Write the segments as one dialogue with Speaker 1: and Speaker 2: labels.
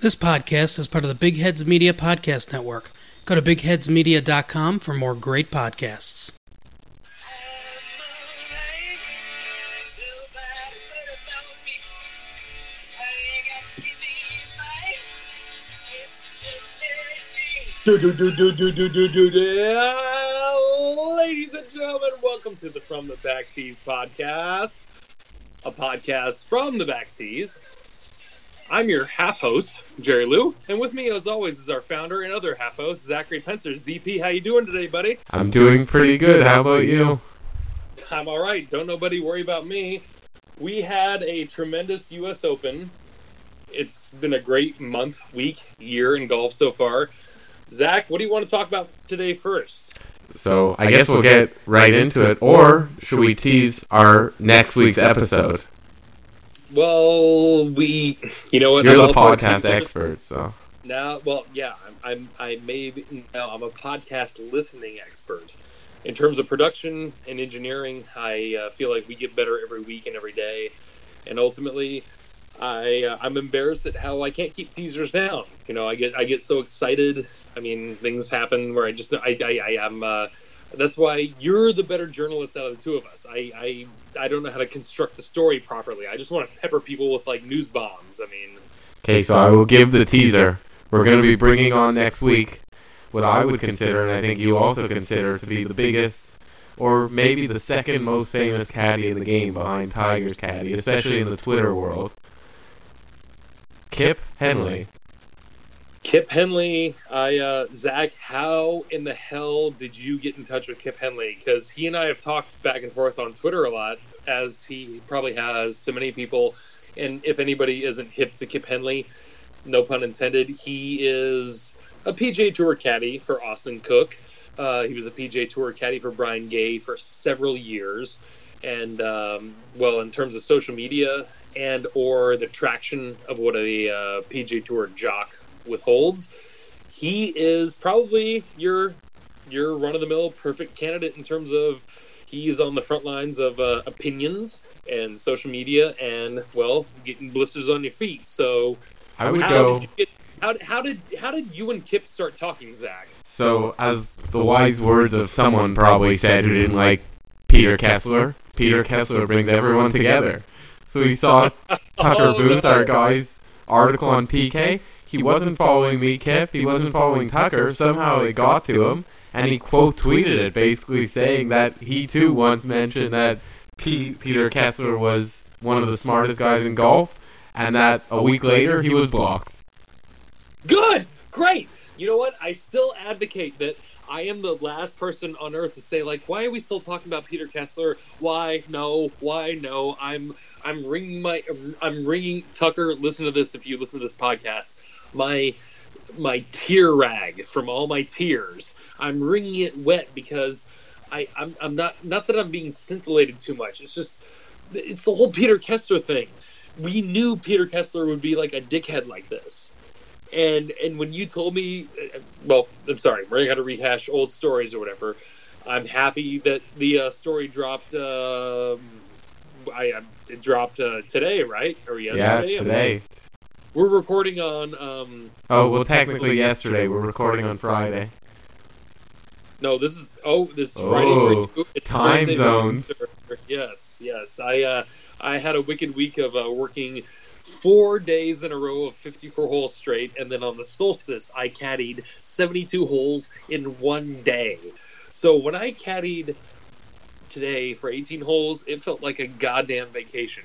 Speaker 1: This podcast is part of the Big Heads Media Podcast Network. Go to bigheadsmedia.com for more great podcasts.
Speaker 2: Do, do, do, do, do, do, do, do, do. Ladies and gentlemen, welcome to the From the Back Tees podcast, a podcast from the Back Tees. I'm your half host, Jerry Lou, and with me, as always, is our founder and other half host, Zachary Pencer. ZP, how you doing today, buddy?
Speaker 3: I'm doing pretty good. How about you?
Speaker 2: I'm all right. Don't nobody worry about me. We had a tremendous U.S. Open. It's been a great month, week, year in golf so far. Zach, what do you want to talk about today first?
Speaker 3: So I guess we'll get right into it. Or should we tease our next week's episode?
Speaker 2: Well, we, you know what?
Speaker 3: You're
Speaker 2: I'll
Speaker 3: the podcast expert, so
Speaker 2: Now, well, yeah, I'm, I'm I may be, no, I'm a podcast listening expert. In terms of production and engineering, I uh, feel like we get better every week and every day, and ultimately, I uh, I'm embarrassed at how I can't keep teasers down. You know, I get I get so excited. I mean, things happen where I just I I, I am. Uh, that's why you're the better journalist out of the two of us. I, I I don't know how to construct the story properly. I just want to pepper people with like news bombs. I mean,
Speaker 3: okay. So I will give the teaser. We're going to be bringing on next week what I would consider, and I think you also consider, to be the biggest, or maybe the second most famous caddy in the game behind Tiger's caddy, especially in the Twitter world. Kip Henley.
Speaker 2: Kip Henley, I uh, Zach, how in the hell did you get in touch with Kip Henley? Because he and I have talked back and forth on Twitter a lot, as he probably has to many people. And if anybody isn't hip to Kip Henley, no pun intended, he is a PGA Tour caddy for Austin Cook. Uh, he was a PGA Tour caddy for Brian Gay for several years, and um, well, in terms of social media and or the traction of what a uh, PGA Tour jock withholds, he is probably your your run of the mill perfect candidate in terms of he's on the front lines of uh, opinions and social media and well getting blisters on your feet. So
Speaker 3: I would
Speaker 2: how
Speaker 3: go.
Speaker 2: did you get, how, how did how did you and Kip start talking, Zach?
Speaker 3: So, as the wise words of someone probably said who didn't like Peter Kessler, Peter Kessler brings everyone together. So he saw Tucker Booth, our guy's article on PK. He wasn't following me, Kip. He wasn't following Tucker. Somehow it got to him, and he quote tweeted it, basically saying that he too once mentioned that P- Peter Kessler was one of the smartest guys in golf, and that a week later he was blocked.
Speaker 2: Good, great. You know what? I still advocate that I am the last person on earth to say like, why are we still talking about Peter Kessler? Why no? Why no? I'm I'm ringing my I'm ringing Tucker. Listen to this if you listen to this podcast. My my tear rag from all my tears. I'm wringing it wet because I I'm, I'm not not that I'm being scintillated too much. It's just it's the whole Peter Kessler thing. We knew Peter Kessler would be like a dickhead like this and and when you told me uh, well i'm sorry we're gonna rehash old stories or whatever i'm happy that the uh, story dropped um i it dropped uh, today right or yesterday?
Speaker 3: Yeah, today.
Speaker 2: we're recording on um
Speaker 3: Oh, well, technically yesterday. We're recording on Friday.
Speaker 2: no this is oh this is
Speaker 3: Oh,
Speaker 2: Friday for. It's
Speaker 3: time
Speaker 2: Thursday
Speaker 3: zones.
Speaker 2: yes yes i uh i had a wicked week of uh, working four days in a row of 54 holes straight and then on the solstice i caddied 72 holes in one day so when i caddied today for 18 holes it felt like a goddamn vacation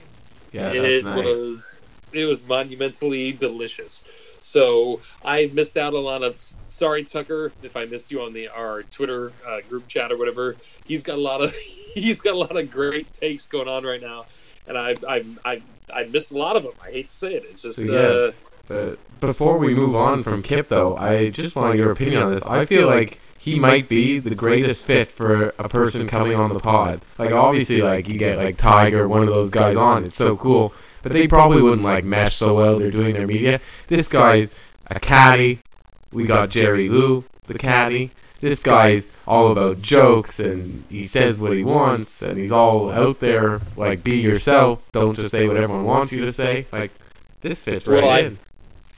Speaker 3: Yeah,
Speaker 2: it
Speaker 3: nice.
Speaker 2: was it was monumentally delicious so i missed out a lot of sorry tucker if i missed you on the our twitter uh, group chat or whatever he's got a lot of he's got a lot of great takes going on right now and i've i've i've, I've missed a lot of them i hate to say it it's just
Speaker 3: So, yeah.
Speaker 2: uh,
Speaker 3: But before we move on from Kip, though, I just want your opinion on this. I feel like he might be the greatest fit for a person coming on the pod. Like, obviously, like you get like Tiger, one of those guys on. It's so cool, but they probably wouldn't like mesh so well. They're doing their media. This guy's a caddy. We got Jerry Lou, the caddy. This guy's all about jokes and he says what he wants and he's all out there like be yourself. Don't just say what everyone wants you to say. Like this fits right
Speaker 2: Well, I-
Speaker 3: in.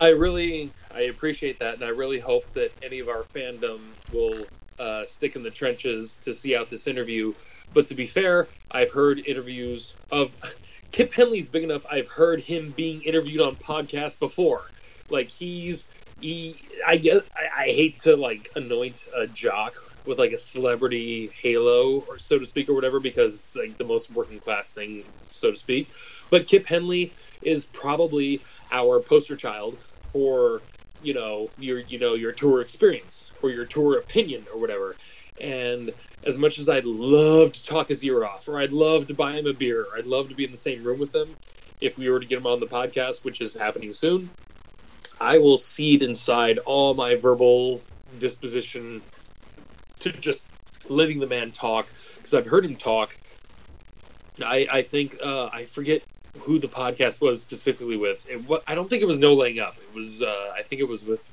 Speaker 2: I really I appreciate that, and I really hope that any of our fandom will uh, stick in the trenches to see out this interview. But to be fair, I've heard interviews of Kip Henley's big enough. I've heard him being interviewed on podcasts before. Like he's he. I guess I, I hate to like anoint a jock with like a celebrity halo or so to speak or whatever because it's like the most working class thing so to speak. But Kip Henley is probably our poster child for you know your you know your tour experience or your tour opinion or whatever. And as much as I'd love to talk his ear off, or I'd love to buy him a beer, or I'd love to be in the same room with him, if we were to get him on the podcast, which is happening soon, I will seed inside all my verbal disposition to just letting the man talk because I've heard him talk. I I think uh, I forget who the podcast was specifically with. It, what, I don't think it was No Laying Up. It was uh, I think it was with.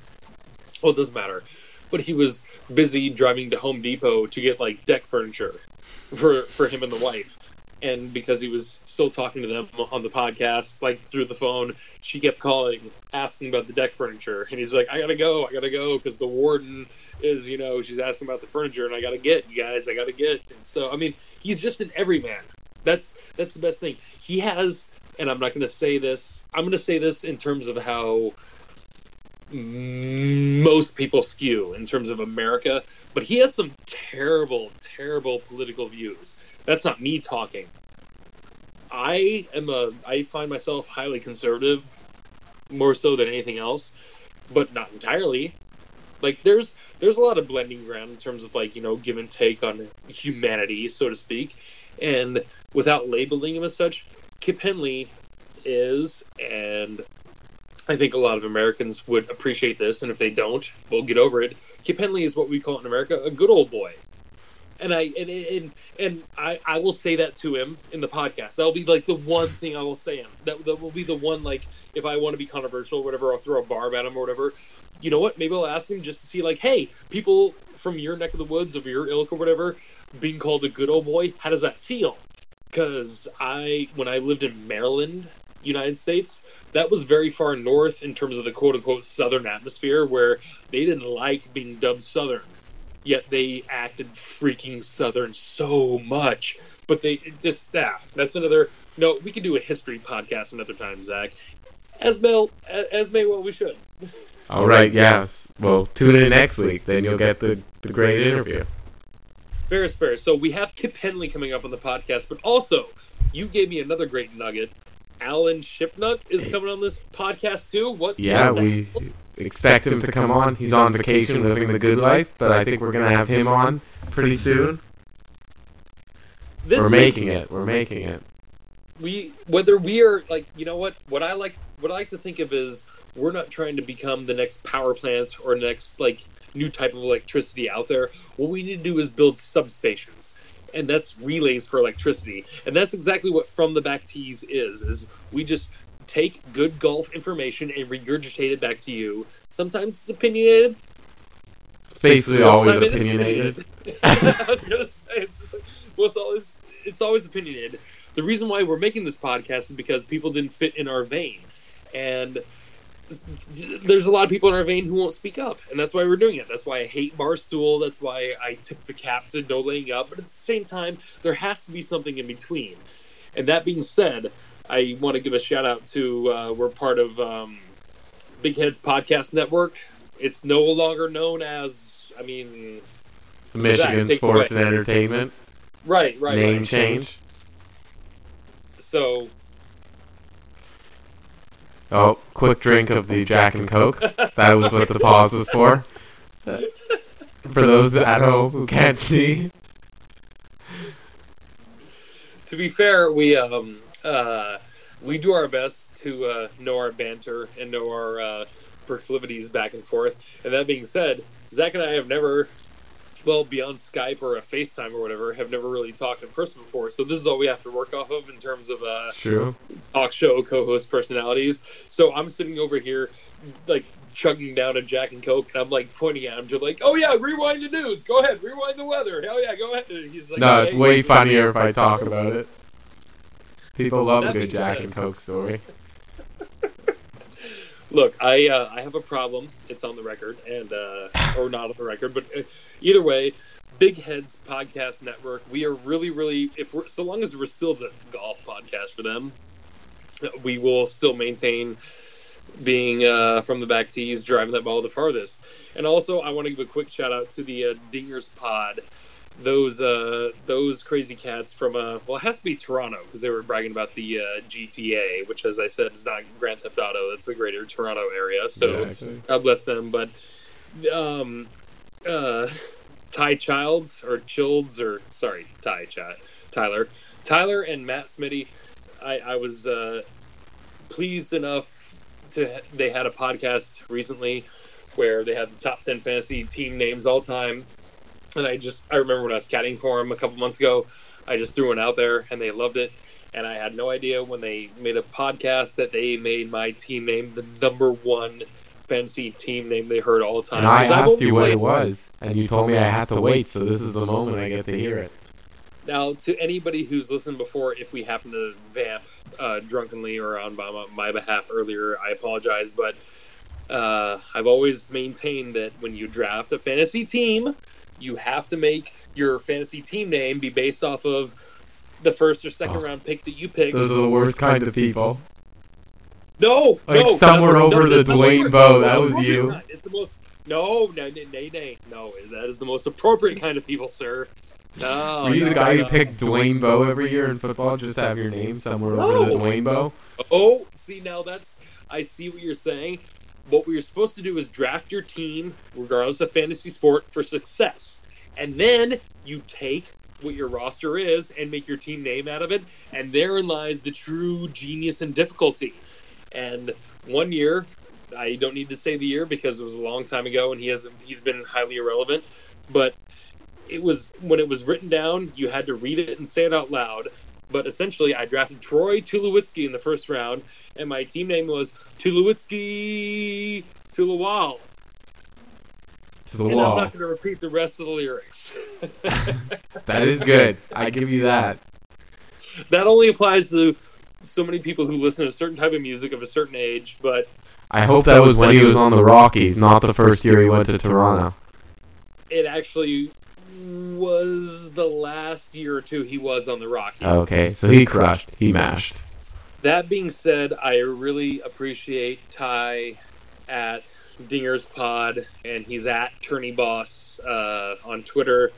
Speaker 2: Well, it doesn't matter. But he was busy driving to Home Depot to get like deck furniture for for him and the wife. And because he was still talking to them on the podcast, like through the phone, she kept calling, asking about the deck furniture. And he's like, I gotta go, I gotta go, because the warden is, you know, she's asking about the furniture, and I gotta get, you guys, I gotta get. And so, I mean, he's just an everyman. That's that's the best thing. He has and I'm not going to say this. I'm going to say this in terms of how most people skew in terms of America, but he has some terrible, terrible political views. That's not me talking. I am a. I find myself highly conservative, more so than anything else, but not entirely. Like there's there's a lot of blending ground in terms of like you know give and take on humanity, so to speak, and without labeling him as such, Kip Henley is, and I think a lot of Americans would appreciate this, and if they don't, we'll get over it. Kip Henley is what we call in America a good old boy. And I and and, and I, I will say that to him in the podcast. That'll be like the one thing I will say him. That that will be the one like if I want to be controversial or whatever, I'll throw a barb at him or whatever. You know what? Maybe I'll ask him just to see like, hey, people from your neck of the woods of your ilk or whatever, being called a good old boy, how does that feel? Because I when I lived in Maryland United States, that was very far north in terms of the quote unquote southern atmosphere where they didn't like being dubbed southern. Yet they acted freaking southern so much. But they just yeah, that's another no, we could do a history podcast another time, Zach. As may as may well we should.
Speaker 3: All right, yes. Well, tune in next week, then you'll get the, the great interview.
Speaker 2: Fair is fair. So we have Kip Henley coming up on the podcast, but also you gave me another great nugget Alan Shipnuck is coming on this podcast too. What?
Speaker 3: Yeah,
Speaker 2: what
Speaker 3: we expect him to come on. He's on vacation, living the good life, but I think we're gonna have him on pretty soon.
Speaker 2: This
Speaker 3: we're
Speaker 2: is-
Speaker 3: making it. We're making it.
Speaker 2: we whether we are like you know what what I like what I like to think of is we're not trying to become the next power plants or next like new type of electricity out there. What we need to do is build substations. And that's relays for electricity. And that's exactly what From the Back Tees is, is we just take good golf information and regurgitate it back to you. Sometimes it's opinionated.
Speaker 3: It's basically
Speaker 2: Most
Speaker 3: always
Speaker 2: the time it is
Speaker 3: opinionated.
Speaker 2: I was gonna say it's just like, well, it's always it's always opinionated. The reason why we're making this podcast is because people didn't fit in our vein, and there's a lot of people in our vein who won't speak up, and that's why we're doing it. That's why I hate Barstool. That's why I tip the cap to no laying up. But at the same time, there has to be something in between. And that being said, I want to give a shout out to uh, we're part of um, Big Heads Podcast Network. It's no longer known as I mean
Speaker 3: Michigan Sports and Entertainment
Speaker 2: right right
Speaker 3: name
Speaker 2: right.
Speaker 3: change.
Speaker 2: So
Speaker 3: Oh, quick drink of the Jack and Coke. That was what the pause was for. For those at home who can't see.
Speaker 2: to be fair, we um uh we do our best to uh, know our banter and know our uh, proclivities back and forth. And that being said, Zach and I have never, well, beyond Skype or a FaceTime or whatever, have never really talked in person before. So this is all we have to work off of in terms of uh,
Speaker 3: True.
Speaker 2: talk show co-host personalities. So I'm sitting over here, like chugging down a Jack and Coke, and I'm like pointing at him, just like, "Oh yeah, rewind the news. Go ahead, rewind the weather. Hell yeah, go ahead." And he's like,
Speaker 3: No, it's
Speaker 2: "Hey,
Speaker 3: way funnier if I talk about it. People love a good Jack
Speaker 2: said-
Speaker 3: and Coke story.
Speaker 2: Look, I uh, I have a problem. It's on the record, and uh, or not on the record, but uh, either way, Big Heads Podcast Network. We are really, really if we're so long as we're still the golf podcast for them, we will still maintain being uh, from the back tees, driving that ball the farthest. And also, I want to give a quick shout out to the uh, Dingers Pod. Those uh, those crazy cats from uh, well, it has to be Toronto because they were bragging about the uh, GTA, which, as I said, is not Grand Theft Auto. It's the greater Toronto area. So
Speaker 3: Yeah, actually.
Speaker 2: God bless them. But um, uh, Ty Childs or Childs or sorry, Ty Chat Tyler, Tyler and Matt Smitty. I, I was uh, pleased enough to they had a podcast recently where they had the top 10 fantasy team names all time and i just i remember when i was scouting for them a couple months ago i just threw one out there and they loved it and i had no idea when they made a podcast that they made my team name the number one fantasy team name they heard all the time
Speaker 3: And
Speaker 2: I've
Speaker 3: asked you what it was, and you told me I had to wait. So this is the moment I get to hear it.
Speaker 2: Now, to anybody who's listened before, if we happen to vamp uh, drunkenly or on my, my behalf earlier, I apologize. But uh, I've always maintained that when you draft a fantasy team, you have to make your fantasy team name be based off of the first or second
Speaker 3: Oh.
Speaker 2: round pick that you picked.
Speaker 3: Those are the worst kind of people.
Speaker 2: No,
Speaker 3: Like
Speaker 2: no,
Speaker 3: somewhere
Speaker 2: no,
Speaker 3: over
Speaker 2: no,
Speaker 3: the Dwayne. Bowe, that was you.
Speaker 2: It's the most. No, no, no, nay, nay, no. That is the most appropriate kind of people, sir. No,
Speaker 3: Were you the guy who picked Dwayne Bowe every year in football just to have your name somewhere over the Dwayne Bowe?
Speaker 2: Oh, see now that's I see what you're saying. What we're supposed to do is draft your team, regardless of fantasy sport, for success, and then you take what your roster is and make your team name out of it, and therein lies the true genius and difficulty. And one year, I don't need to say the year because it was a long time ago, and he has he's been highly irrelevant, but it was when it was written down, you had to read it and say it out loud. But essentially, I drafted Troy Tulowitzki in the first round, and my team name was Tulowitzki Tulawal.
Speaker 3: To the
Speaker 2: And I'm not going to repeat the rest of the lyrics.
Speaker 3: That is good. I give you that.
Speaker 2: that only applies to so many people who listen to a certain type of music of a certain age, but
Speaker 3: I hope that was when he was on the Rockies, not the first year he went to Toronto.
Speaker 2: it actually was the last year or two he was on the Rockies.
Speaker 3: Okay, so he crushed. He mashed.
Speaker 2: That being said, I really appreciate Ty at Dinger's Pod, and he's at Tourney Boss uh, on Twitter.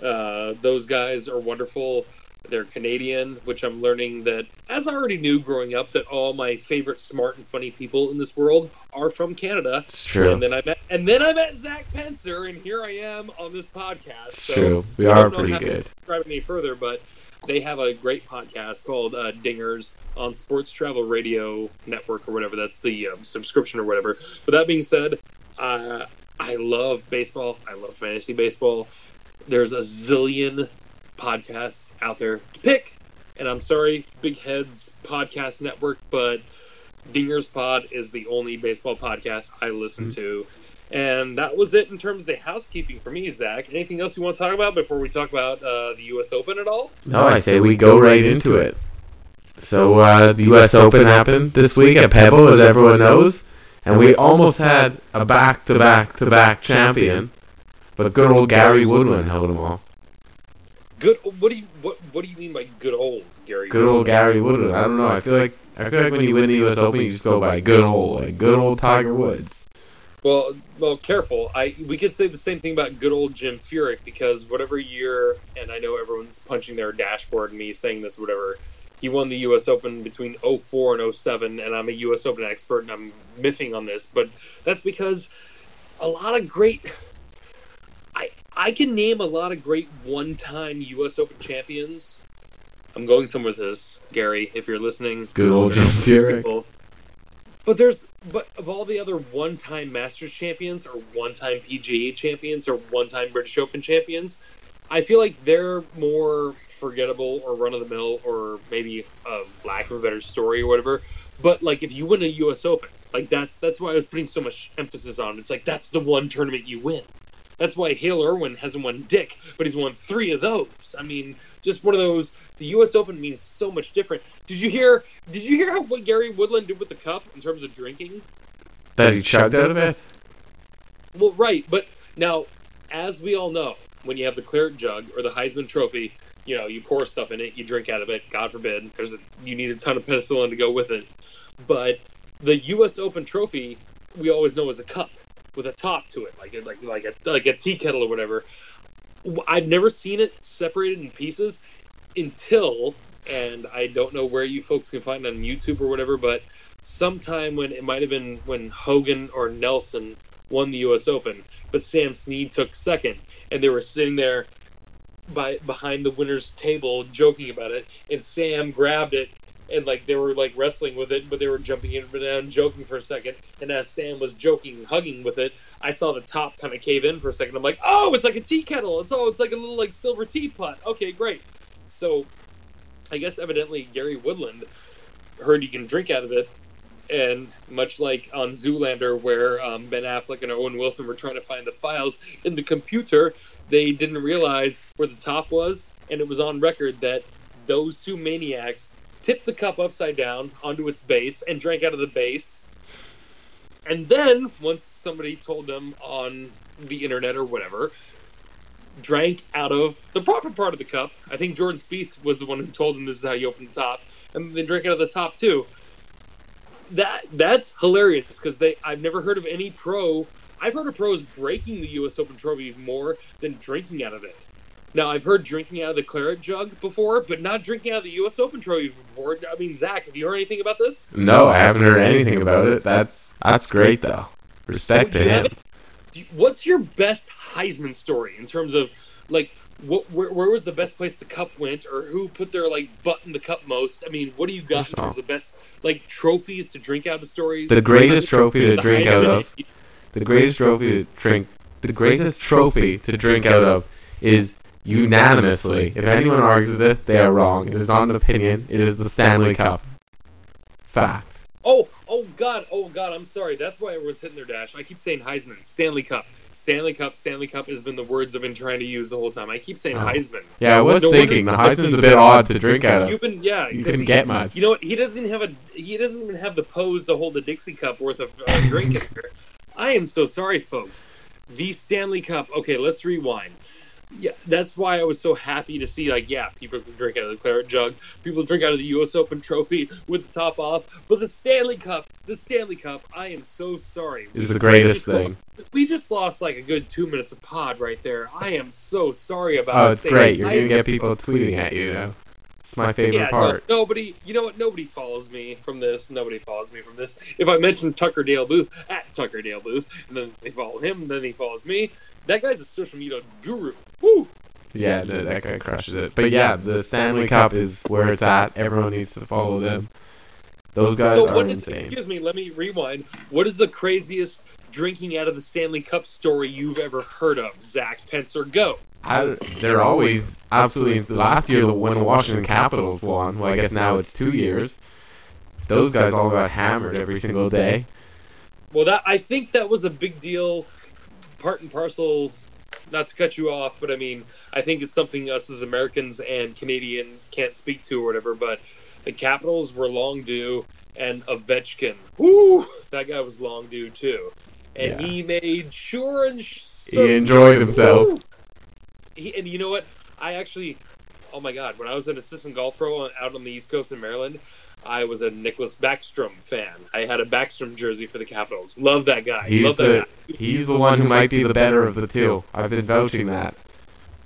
Speaker 2: Uh, those guys are wonderful. They're Canadian, which I'm learning that, as I already knew growing up, that all my favorite smart and funny people in this world are from Canada.
Speaker 3: It's true.
Speaker 2: And then I met, and then I met Zach Pencer, and here I am on this podcast.
Speaker 3: It's
Speaker 2: So
Speaker 3: true. We
Speaker 2: I
Speaker 3: are pretty good.
Speaker 2: describe it any further, but they have a great podcast called uh, Dingers on Sports Travel Radio Network or whatever. That's the um, subscription or whatever. But that being said, uh, I love baseball. I love fantasy baseball. There's a zillion podcasts out there to pick. And I'm sorry, Big Heads Podcast Network, but Dingers Pod is the only baseball podcast I listen to. And that was it in terms of the housekeeping for me, Zach. Anything else you want to talk about before we talk about uh, the U.S. Open at all?
Speaker 3: No, I say we go right into it. So uh, the U.S. Open happened this week at Pebble, as everyone knows, and we almost had a back-to-back-to-back champion, but good old Gary Woodland held them off.
Speaker 2: Good. What do you what What do you mean by good old Gary?
Speaker 3: Good old Gary Woodland. I don't know. I feel like I feel like when you win the U.S. Open, you just go by good old, like good old Tiger Woods.
Speaker 2: Well, well, careful. I we could say the same thing about good old Jim Furyk because whatever year, and I know everyone's punching their dashboard and me saying this, whatever. He won the U.S. Open between 04 and 07, and I'm a U.S. Open expert, and I'm miffing on this, but that's because a lot of great. I can name a lot of great one-time U.S. Open champions. I'm going somewhere with this, Gary. If you're listening,
Speaker 3: Good old Jim Furyk.
Speaker 2: But there's but of all the other one-time Masters champions or one-time PGA champions or one-time British Open champions, I feel like they're more forgettable or run-of-the-mill or maybe a lack of a better story or whatever. But like if you win a U.S. Open, like that's that's why I was putting so much emphasis on. It's like that's the one tournament you win. That's why Hale Irwin hasn't won Dick, but he's won three of those. I mean, just one of those. The U.S. Open means so much different. Did you hear? Did you hear how, what Gary Woodland did with the cup in terms of drinking?
Speaker 3: That he chugged out of it.
Speaker 2: Well, right, but now, as we all know, when you have the claret jug or the Heisman Trophy, you know, you pour stuff in it, you drink out of it. God forbid, because you need a ton of penicillin to go with it. But the U.S. Open Trophy, we always know is a cup with a top to it, like a, like like a like a tea kettle or whatever. I've never seen it separated in pieces until, and I don't know where you folks can find it on YouTube or whatever, but sometime when it might have been when Hogan or Nelson won the U.S. Open, but Sam Snead took second, and they were sitting there by behind the winner's table joking about it, and Sam grabbed it and like they were like wrestling with it, but they were jumping in and down, joking for a second. And as Sam was joking, hugging with it, I saw the top kind of cave in for a second. I'm like, oh, it's like a tea kettle. It's oh, it's like a little like silver teapot. Okay, great. So, I guess evidently Gary Woodland heard he can drink out of it, and much like on Zoolander, where um, Ben Affleck and Owen Wilson were trying to find the files in the computer, they didn't realize where the top was, and it was on record that those two maniacs tipped the cup upside down onto its base and drank out of the base. And then, once somebody told them on the internet or whatever, drank out of the proper part of the cup. I think Jordan Spieth was the one who told them this is how you open the top, and then drank out of the top too. That that's hilarious because they I've never heard of any pro. I've heard of pros breaking the U.S. Open trophy more than drinking out of it. Now I've heard drinking out of the claret jug before, but not drinking out of the U.S. Open trophy before. I mean, Zach, have you heard anything about this?
Speaker 3: No, I haven't heard anything about it. That's that's great though. Respect
Speaker 2: Oh,
Speaker 3: to him.
Speaker 2: You- What's your best Heisman story in terms of like what where, where was the best place the cup went, or who put their like butt in the cup most? I mean, what do you got in terms of best like trophies to drink out of stories?
Speaker 3: The greatest trophy to drink out of. The greatest trophy to drink. The greatest trophy to drink out of is unanimously. If anyone argues this, they are wrong. It is not an opinion. It is the Stanley Cup. Fact.
Speaker 2: Oh, oh God, oh God, I'm sorry. That's why everyone's hitting their dash. I keep saying Heisman, Stanley Cup, Stanley Cup, Stanley Cup has been the words I've been trying to use the whole time. I keep saying
Speaker 3: Oh.
Speaker 2: Heisman.
Speaker 3: Yeah, I was
Speaker 2: No wonder-
Speaker 3: thinking the Heisman's a bit odd to drink out of.
Speaker 2: You've been, yeah,
Speaker 3: you couldn't get much.
Speaker 2: You know what? He doesn't have a. He doesn't even have the pose to hold a Dixie cup worth of uh, drink in here. I am so sorry, folks. The Stanley Cup. Okay, let's rewind. Yeah, that's why I was so happy to see. Like, yeah, people can drink out of the claret jug. People drink out of the U.S. Open trophy with the top off. But the Stanley Cup, the Stanley Cup. I am so sorry.
Speaker 3: Is the greatest
Speaker 2: We
Speaker 3: thing.
Speaker 2: lost- We just lost like a good two minutes of pod right there. I am so sorry about.
Speaker 3: Oh, it's great. You're
Speaker 2: Heisman.
Speaker 3: gonna get people tweeting at you now. It's my favorite
Speaker 2: Yeah,
Speaker 3: part.
Speaker 2: No, nobody. You know what? Nobody follows me from this. Nobody follows me from this. If I mention Tucker Dale Booth at Tucker Dale Booth, and then they follow him, then he follows me. That guy's a social media guru. Woo!
Speaker 3: Yeah, no, that guy crushes it. But yeah, the Stanley Cup is where it's at. Everyone needs to follow them. Those guys
Speaker 2: So
Speaker 3: are
Speaker 2: what is?
Speaker 3: insane.
Speaker 2: Excuse me. Let me rewind. What is the craziest drinking out of the Stanley Cup story you've ever heard of? Zach Pencer, go.
Speaker 3: I, they're always absolutely. Last year, when the Washington Capitals won, well, I guess now it's two years. Those guys all got hammered every single day.
Speaker 2: Well, that I think that was a big deal, part and parcel. Not to cut you off, but I mean, I think it's something us as Americans and Canadians can't speak to or whatever. But the Capitals were long due, and Ovechkin, whoo, that guy was long due too, and
Speaker 3: Yeah.
Speaker 2: he made sure and sh-
Speaker 3: He enjoyed himself.
Speaker 2: Woo! He, and you know what? I actually, oh my god, when I was an assistant golf pro out on the East Coast in Maryland, I was a Nicklas Backstrom fan. I had a Backstrom jersey for the Capitals. Love that guy.
Speaker 3: He's
Speaker 2: Love that
Speaker 3: the
Speaker 2: guy.
Speaker 3: he's the one who might be the better of the two. I've been vouching that.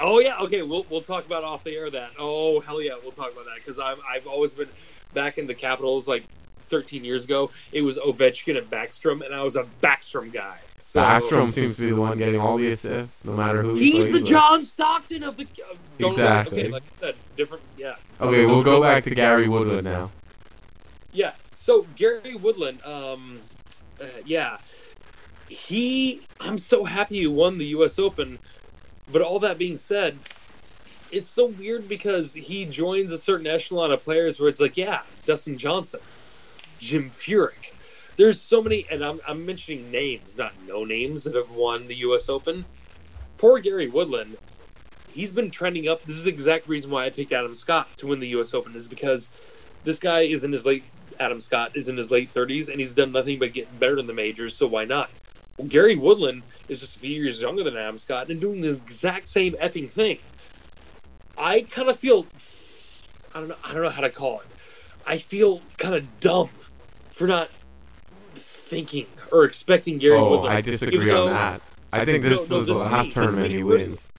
Speaker 2: Oh yeah, okay. We'll we'll talk about off the air that. Oh hell yeah, we'll talk about that because I'm I've always been back in the Capitals like 13 years ago. It was Ovechkin and Backstrom, and I was a Backstrom guy. So
Speaker 3: Backstrom seems to be the one getting all the assists, no matter who. he
Speaker 2: He's
Speaker 3: plays
Speaker 2: the
Speaker 3: with.
Speaker 2: John Stockton of the. Uh, don't
Speaker 3: Exactly.
Speaker 2: Okay, like that different. Yeah.
Speaker 3: Okay, we'll go back to Gary Woodland now.
Speaker 2: Yeah. So Gary Woodland, um, uh, yeah, he. I'm so happy he won the U.S. Open, but all that being said, it's so weird because he joins a certain echelon of players where it's like, yeah, Dustin Johnson, Jim Furyk. There's so many, and I'm, I'm mentioning names, not no names that have won the U.S. Open. Poor Gary Woodland, he's been trending up. This is the exact reason why I picked Adam Scott to win the U.S. Open, is because This guy is in his late. Adam Scott is in his late 30s, and he's done nothing but get better in the majors. So why not? Well, Gary Woodland is just a few years younger than Adam Scott and doing the exact same effing thing. I kind of feel. I don't know. I don't know how to call it. I feel kind of dumb for not thinking or expecting Gary
Speaker 3: oh,
Speaker 2: Woodland.
Speaker 3: I disagree
Speaker 2: though-
Speaker 3: on that. I think this
Speaker 2: No, no,
Speaker 3: was
Speaker 2: this
Speaker 3: the last
Speaker 2: me.
Speaker 3: Tournament he wins.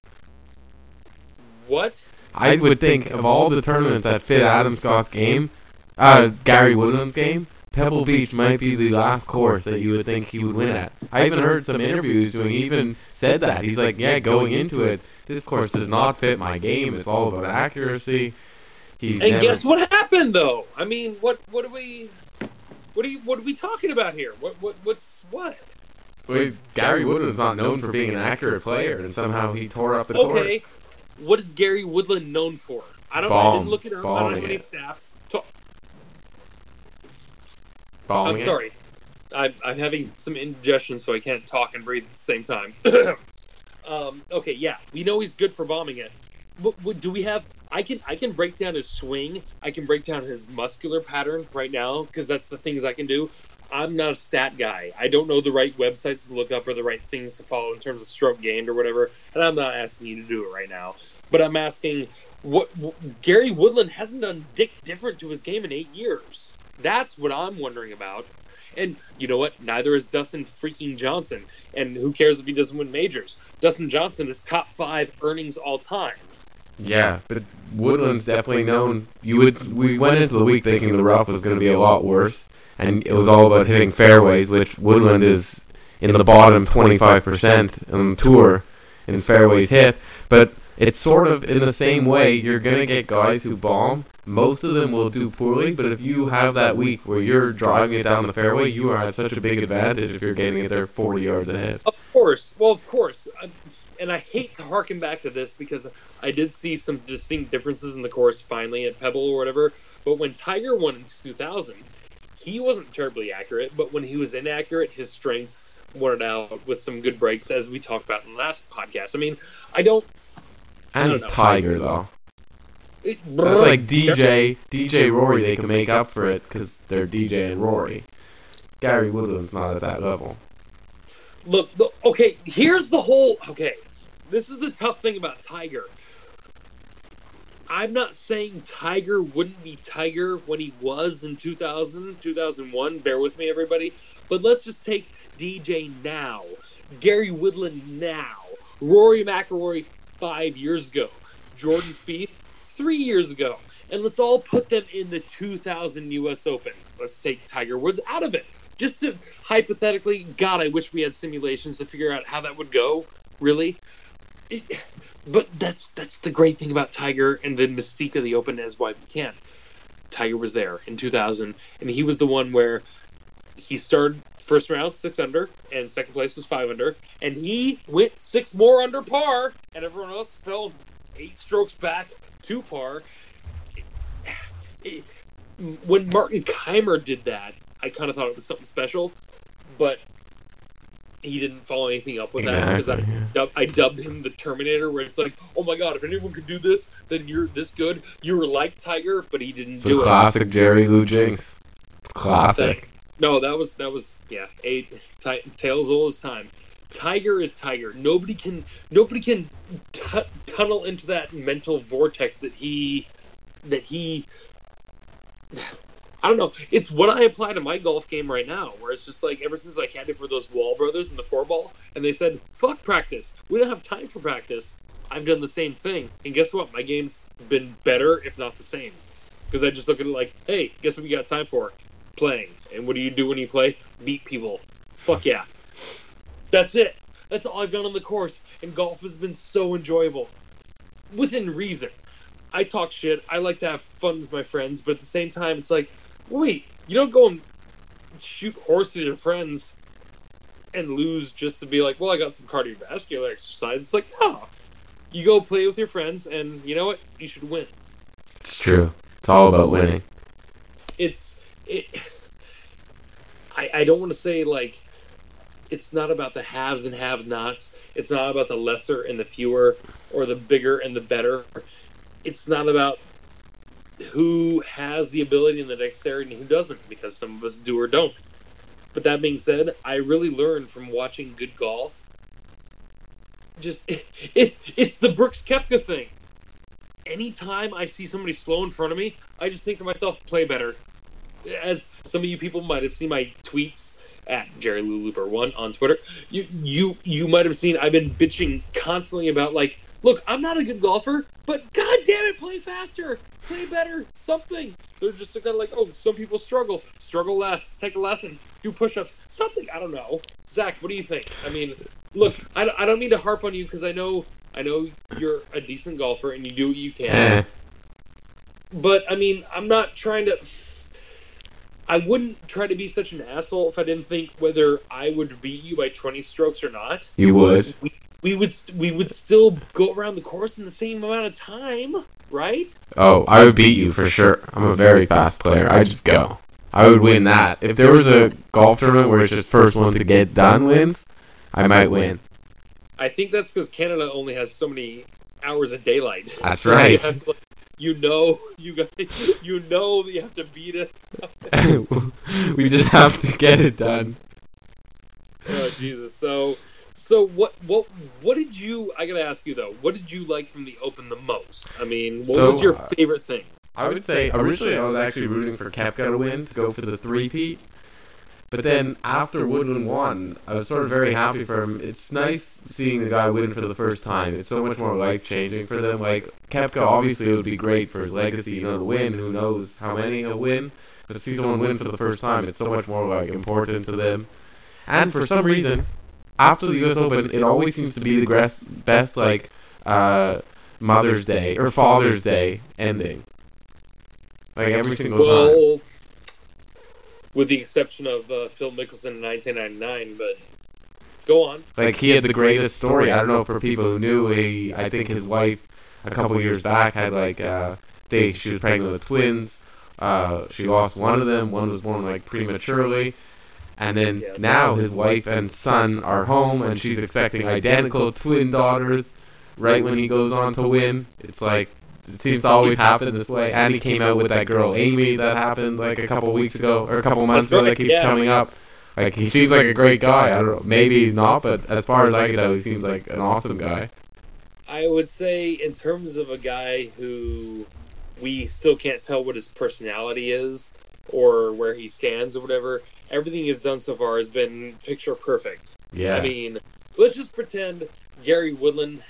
Speaker 2: What?
Speaker 3: I would think of all the tournaments that fit Adam Scott's game, uh, Gary Woodland's game, Pebble Beach might be the last course that you would think he would win at. I even heard some interviews doing. He even said that he's like, yeah, going into it, this course does not fit my game. It's all about accuracy. He's
Speaker 2: And
Speaker 3: never,
Speaker 2: guess what happened though? I mean, what what do we what are you what are we talking about here? What what what's what?
Speaker 3: Wait, Gary is not known for being an accurate player, and somehow he tore up the
Speaker 2: Okay.
Speaker 3: course.
Speaker 2: What is Gary Woodland known for? I don't I didn't look it up. I don't have any
Speaker 3: it.
Speaker 2: stats. To- I'm
Speaker 3: it.
Speaker 2: sorry. I'm, I'm having some indigestion, so I can't talk and breathe at the same time. um, okay, yeah, we know he's good for bombing it. But, what do we have? I can I can break down his swing. I can break down his muscular pattern right now because that's the things I can do. I'm not a stat guy. I don't know the right websites to look up or the right things to follow in terms of stroke gained or whatever. And I'm not asking you to do it right now. But I'm asking what, what Gary Woodland hasn't done dick different to his game in eight years. That's what I'm wondering about. And you know what? Neither is Dustin freaking Johnson. And who cares if he doesn't win majors? Dustin Johnson is top five earnings all time.
Speaker 3: Yeah, but Woodland's definitely known. You would. We went into the week thinking the rough was going to be a lot worse, and it was all about hitting fairways, which Woodland is in the bottom 25% on tour in fairways hit. But it's sort of in the same way. You're going to get guys who bomb. Most of them will do poorly, but if you have that week where you're driving it down the fairway, you are at such a big advantage if you're getting it there 40 yards ahead.
Speaker 2: Of course. Well, of course. Uh, I- And I hate to harken back to this because I did see some distinct differences in the course finally at Pebble or whatever. But when Tiger won in 2000, he wasn't terribly accurate, but when he was inaccurate, his strength won it out with some good breaks, as we talked about in the last podcast. I mean, I don't. I
Speaker 3: And
Speaker 2: don't
Speaker 3: it's
Speaker 2: know.
Speaker 3: Tiger, though.
Speaker 2: It,
Speaker 3: That's like DJ, DJ Rory. They can make up for it because they're DJ and Rory. Gary Woodland's not at that level.
Speaker 2: Look, look, okay, here's the whole. Okay, this is the tough thing about Tiger. I'm not saying Tiger wouldn't be Tiger when he was in 2000, 2001. Bear with me, everybody. But let's just take DJ now, Gary Woodland now, Rory McIlroy five years ago, Jordan Spieth three years ago, and let's all put them in the 2000 U.S. Open. Let's take Tiger Woods out of it just to hypothetically, God, I wish we had simulations to figure out how that would go. Really, but that's that's the great thing about Tiger and the mystique of the Open as why we can. Tiger was there in 2000, and he was the one where he started first round six under, and second place was five under, and he went six more under par, and everyone else fell eight strokes back to par. When Martin Kaymer did that, I kind of thought it was something special, but he didn't follow anything up with that because I,
Speaker 3: yeah.
Speaker 2: dub- I dubbed him the Terminator, where it's like, oh my god, if anyone could do this, then you're this good. You were like Tiger, but he didn't do it.
Speaker 3: classic Jerry Lou Jinx. Classic.
Speaker 2: No, that was that was yeah, eight t- tales all his time. Tiger is Tiger. Nobody can nobody can tu tunnel into that mental vortex that he that he. I don't know. It's what I apply to my golf game right now, where it's just like ever since I caddied for those Wall brothers in the four ball, and they said, "Fuck practice. We don't have time for practice." I've done the same thing, and guess what? My game's been better, if not the same, because I just look at it like, "Hey, guess what we got time for? Playing." And what do you do when you play? Beat people. Fuck yeah. That's it. That's all I've done on the course, and golf has been so enjoyable. Within reason. I talk shit. I like to have fun with my friends, but at the same time, it's like, wait, you don't go and shoot horse with your friends and lose just to be like, well, I got some cardiovascular exercise. It's like, no. You go play with your friends, and you know what? You should win.
Speaker 3: It's true. It's all about winning.
Speaker 2: it's it, I, I don't want to say like it's not about the haves and have nots it's not about the lesser and the fewer or the bigger and the better it's not about who has the ability and the dexterity and who doesn't, because some of us do or don't. But that being said, I really learned from watching good golf. Just it, it it's the Brooks Koepka thing. Anytime I see somebody slow in front of me, I just think to myself, play better. As some of you people might have seen my tweets at Jerry Lou Looper one on Twitter, you you you might have seen I've been bitching constantly about like, look, I'm not a good golfer, but god damn it, play faster, play better, something. They're just kind of like, oh, some people struggle, struggle less, take a lesson, do push-ups, something. I don't know. Zach, what do you think? I mean, look, I, I don't mean to harp on you because I know I know you're a decent golfer and you do what you can.
Speaker 3: Eh.
Speaker 2: But I mean, I'm not trying to. I wouldn't try to be such an asshole if I didn't think whether I would beat you by 20 strokes or not.
Speaker 3: You would.
Speaker 2: We would st- we would still go around the course in the same amount of time, right?
Speaker 3: Oh, I would beat you for sure. I'm a very fast player. I just go. I would win that. If there was a golf tournament where it's just first one to get done wins, I might win.
Speaker 2: I think that's because Canada only has so many hours of daylight.
Speaker 3: That's
Speaker 2: So
Speaker 3: right.
Speaker 2: You, to, you know, you guys, you know, that you have to beat it.
Speaker 3: we just have to get it done.
Speaker 2: Oh Jesus! So, so what, what, what did you? I gotta ask you though. What did you like from the Open the most? I mean, what
Speaker 3: So,
Speaker 2: was your
Speaker 3: uh,
Speaker 2: favorite thing?
Speaker 3: I would say originally I was actually rooting for Koepka to win to go for the three-peat. But then after Woodland won, I was sort of very happy for him. It's nice seeing the guy win for the first time. It's so much more life changing for them. Like Koepka, obviously it would be great for his legacy, you know, to win. Who knows how many he'll win? But to see someone win for the first time, it's so much more like important to them. And for some reason, after the U.S. Open, it always seems to be the gres- best like uh, Mother's Day or Father's Day ending. Like every single time.
Speaker 2: Well, with the exception of uh, Phil Mickelson in 1999, but go on.
Speaker 3: Like he had the greatest story. I don't know for people who knew. He, I think his wife, a couple years back, had like uh, they she was pregnant with twins. Uh, she lost one of them. One was born like prematurely, and then
Speaker 2: Yeah.
Speaker 3: now his wife and son are home, and she's expecting identical twin daughters. Right when he goes on to win, it's like it seems to always happen this way. And he came out with that girl Amy that happened like a couple weeks ago or a couple months ago. That keeps
Speaker 2: yeah.
Speaker 3: coming up. Like he seems like a great guy. I don't know. Maybe he's not, but as far as I can tell, he seems like an awesome guy.
Speaker 2: I would say, in terms of a guy who we still can't tell what his personality is or where he stands or whatever, everything he's done so far has been picture perfect.
Speaker 3: Yeah.
Speaker 2: I mean, let's just pretend Gary Woodland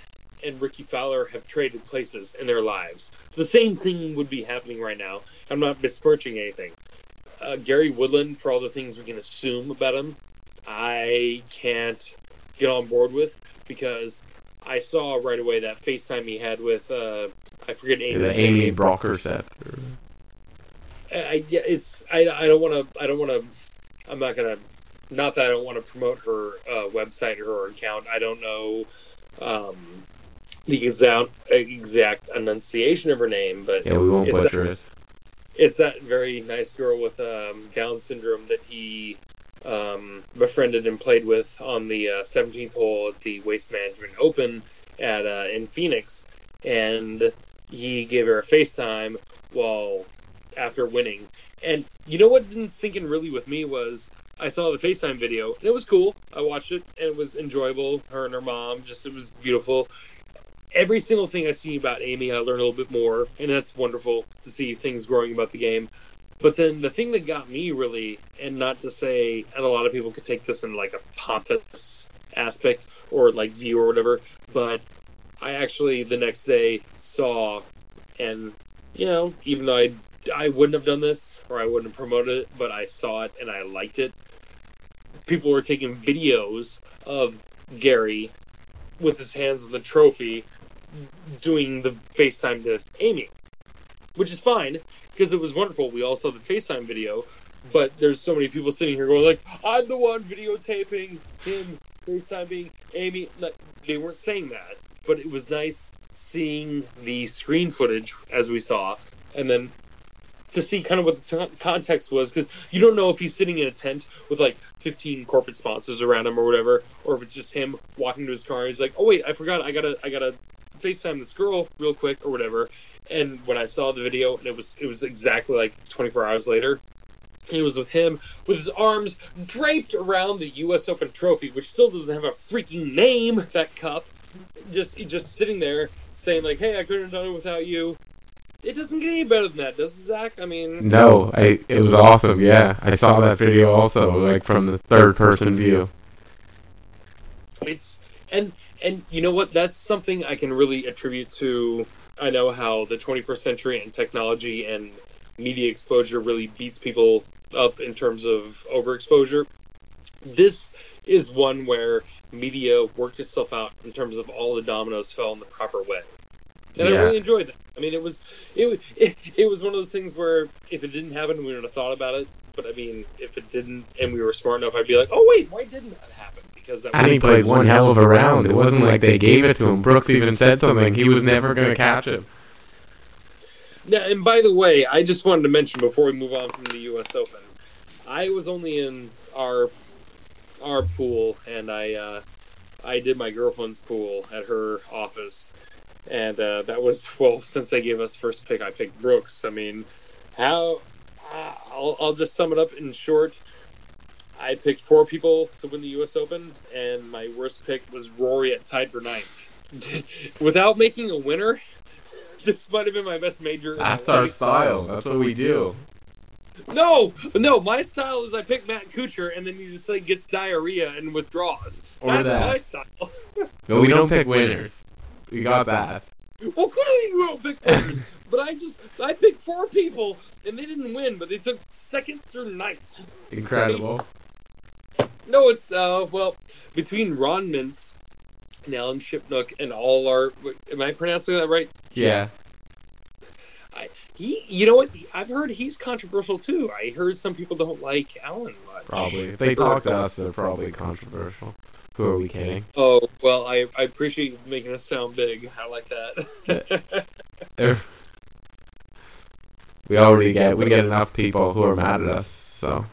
Speaker 2: and Rickie Fowler have traded places in their lives. The same thing would be happening right now. I'm not besmirching anything. Uh, Gary Woodland, for all the things we can assume about him, I can't get on board with because I saw right away that FaceTime he had with uh, I forget
Speaker 3: Yeah,
Speaker 2: Amy's
Speaker 3: the Amy. Brocker set.
Speaker 2: I, it's I, I don't want to I don't want to I'm not gonna not that I don't want to promote her uh, website or her account. I don't know um, the exact exact enunciation of her name, but
Speaker 3: Yeah, we won't
Speaker 2: It's
Speaker 3: butcher it.
Speaker 2: it's that very nice girl with um, Down syndrome that he um, befriended and played with on the uh, 17th hole at the Waste Management Open at uh, in Phoenix, and he gave her a FaceTime while after winning. And you know what didn't sink in really with me was I saw the FaceTime video it was cool. I watched it and it was enjoyable. Her and her mom, just it was beautiful. Every single thing I see about Amy, I learn a little bit more, and that's wonderful to see things growing about the game. But then the thing that got me really, and not to say, and a lot of people could take this in like a pompous aspect or like view or whatever, but I actually the next day saw, and you know, even though I I wouldn't have done this or I wouldn't have promoted it, but I saw it and I liked it. People were taking videos of Gary with his hands on the trophy doing the FaceTime to Amy, which is fine because it was wonderful. We all saw the FaceTime video, but there's so many people sitting here going like, "I'm the one videotaping him FaceTiming Amy." They weren't saying that, but it was nice seeing the screen footage as we saw, and then to see kind of what the t- context was because you don't know if he's sitting in a tent with like 15 corporate sponsors around him or whatever, or if it's just him walking to his car. He's like, "Oh wait, I forgot. I gotta, I gotta FaceTime this girl real quick or whatever. And when I saw the video, and it was it was exactly like 24 hours later. He was with him with his arms draped around the U.S. Open trophy, which still doesn't have a freaking name. That cup, just just sitting there saying like, "Hey, I couldn't have done it without you." It doesn't get any better than that, does it, Zach? I mean,
Speaker 3: No, I it was awesome. Yeah, I saw that video also, like from the third person view.
Speaker 2: it's and and you know what? That's something I can really attribute to. I know how the 21st century and technology and media exposure really beats people up in terms of overexposure. This is one where media worked itself out in terms of all the dominoes fell in the proper way. And I really enjoyed that. I mean, it was it, it it was one of those things where if it didn't happen, we wouldn't have thought about it. But I mean, if it didn't, and we were smart enough, I'd be like, "Oh wait, why didn't that happen?" Because that
Speaker 3: And he played one hell of a round. It wasn't like they gave it to him. Brooks even said something. He was never going to catch him.
Speaker 2: Now, and by the way, I just wanted to mention before we move on from the U.S. Open, I was only in our our pool, and I uh, I did my girlfriend's pool at her office, and uh, that was well since they gave us first pick, I picked Brooks. I mean, how uh, I'll, I'll just sum it up in short. I picked four people to win the U.S. Open, and my worst pick was Rory at tied for ninth. Without making a winner, this might have been my best major.
Speaker 3: That's our style. That's what we do.
Speaker 2: No, no, my style is I pick Matt Kuchar and then he just like gets diarrhea and withdraws.
Speaker 3: Or
Speaker 2: That's
Speaker 3: that.
Speaker 2: my style.
Speaker 3: But we don't pick winners. We got that.
Speaker 2: Well, clearly we don't pick winners, but I just I picked four people and they didn't win, but they took second through ninth.
Speaker 3: Incredible.
Speaker 2: No, it's uh well between Ron Mintz, and Alan Shipnuck, and all our. Am I pronouncing that right?
Speaker 3: Yeah.
Speaker 2: I, He, you know what? I've heard he's controversial too. I heard some people don't like Alan much.
Speaker 3: Probably. If they talk to us, they're probably controversial. Who are we kidding?
Speaker 2: Oh well, I, I appreciate you making us sound big. I like that.
Speaker 3: We already get we get enough people who are mad at us. So.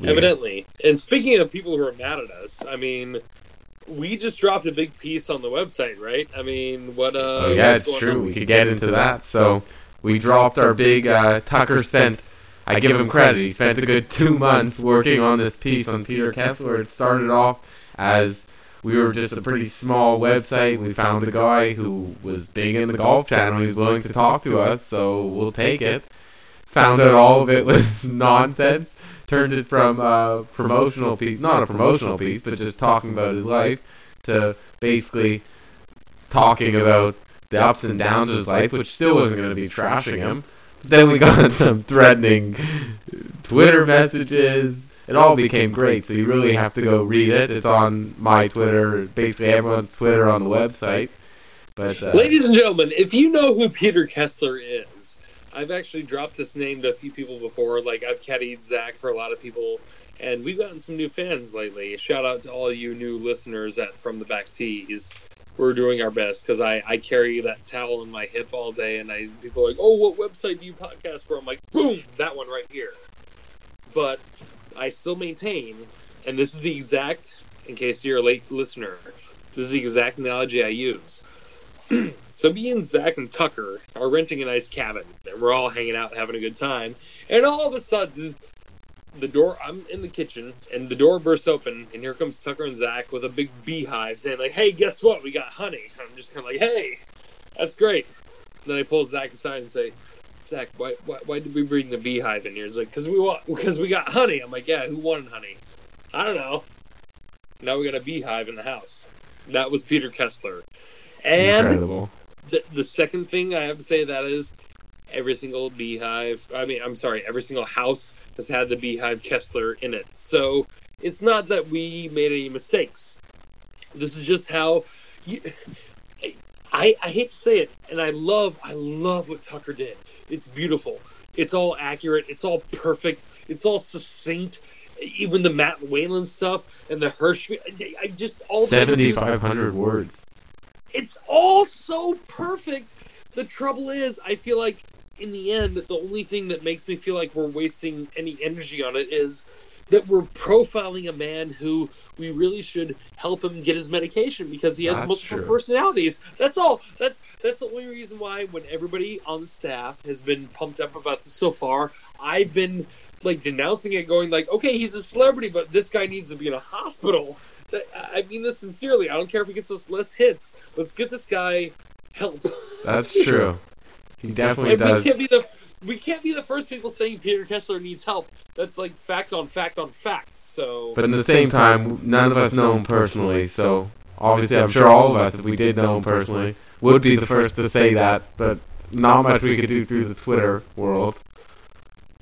Speaker 3: we-
Speaker 2: Evidently. And speaking of people who are mad at us, I mean, we just dropped a big piece on the website, right? I mean, what? Uh,
Speaker 3: Oh yeah,
Speaker 2: what's
Speaker 3: it's true.
Speaker 2: on?
Speaker 3: We could get into that. So we dropped our big uh, Tucker spent. I give him credit. He spent a good two months working on this piece on Peter Kessler. It started off as we were just a pretty small website. We found a guy who was big in the golf channel. He was willing to talk to us, so we'll take it. Found out all of it was nonsense. Turned it from a promotional piece, not a promotional piece, but just talking about his life, to basically talking about the ups and downs of his life, which still wasn't going to be trashing him. But then we got some threatening Twitter messages. It all became great, so you really have to go read it. It's on my Twitter, basically everyone's Twitter on the website. But uh,
Speaker 2: Ladies and gentlemen, if you know who Peter Kessler is, I've actually dropped this name to a few people before. Like I've caddied Zach for a lot of people, and we've gotten some new fans lately. Shout out to all you new listeners at From the Back Tees. We're doing our best because I, I carry that towel in my hip all day, and I people are like, oh, what website do you podcast for? I'm like, boom, that one right here. But I still maintain, and this is the exact, in case you're a late listener, this is the exact analogy I use. so me and Zach and Tucker are renting a nice cabin, and we're all hanging out, having a good time. And all of a sudden, the door I'm in the kitchen, and the door bursts open, and here comes Tucker and Zach with a big beehive, saying like, "Hey, guess what? We got honey." I'm just kind of like, "Hey, that's great." then I pull Zach aside and say, "Zach, why, why, why did we bring the beehive in here?" He's like, "Cause we want, because we got honey." I'm like, "Yeah, who wanted honey?" I don't know. Now we got a beehive in the house. That was Peter Kessler. And
Speaker 3: incredible.
Speaker 2: the, the second thing I have to say to that is every single beehive, I mean, I'm sorry, every single house has had the beehive Kessler in it. So it's not that we made any mistakes. This is just how you, I, I hate to say it, and I love, I love what Tucker did. It's beautiful. It's all accurate. It's all perfect. It's all succinct. Even the Matt Whalen stuff and the Hirsch, I just all the-
Speaker 3: Seventy five hundred words.
Speaker 2: it's all so perfect. The trouble is, I feel like in the end, the only thing that makes me feel like we're wasting any energy on it is that we're profiling a man who we really should help him get his medication because he has
Speaker 3: That's
Speaker 2: multiple
Speaker 3: true.
Speaker 2: personalities. That's all. That's that's the only reason why when everybody on the staff has been pumped up about this so far, I've been like denouncing it, going like, okay, he's a celebrity, but this guy needs to be in a hospital. That- I mean this sincerely. I don't care if he gets us less hits. Let's get this guy help.
Speaker 3: That's true. He definitely
Speaker 2: And we can't be the we can't be the first people saying Peter Kessler needs help. That's like fact on fact on fact. So
Speaker 3: But at the same time, none of us know him personally, so obviously I'm sure all of us, if we did know him personally, would be the first to say that, but not much we could do through the Twitter world.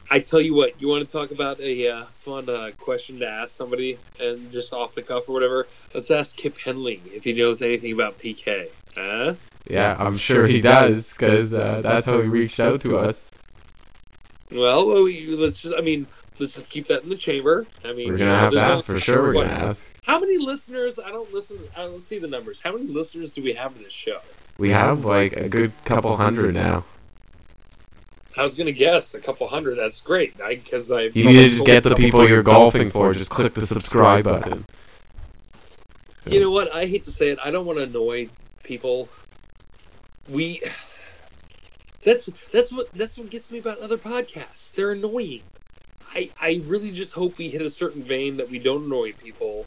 Speaker 2: I tell you what, you want to talk about a uh, fun uh, question to ask somebody and just off the cuff or whatever? Let's ask Kip Henley if he knows anything about PK. Huh?
Speaker 3: Yeah, I'm sure he does, because uh, that's how he reached out to us.
Speaker 2: Well, well, we- let's just, I mean, let's just keep that in the chamber. I mean,
Speaker 3: We're gonna
Speaker 2: know,
Speaker 3: have to ask for sure. We're
Speaker 2: what-
Speaker 3: gonna ask.
Speaker 2: How many listeners? I don't listen. I don't see the numbers. How many listeners do we have in this show?
Speaker 3: We have like a good couple hundred now.
Speaker 2: I was gonna guess a couple hundred. That's great. Because I,
Speaker 3: You need to just get the people you're golfing for. Just click the subscribe button.
Speaker 2: You know what? I hate to say it. I don't want to annoy people. We. That's that's what that's what gets me about other podcasts. They're annoying. I I really just hope we hit a certain vein that we don't annoy people.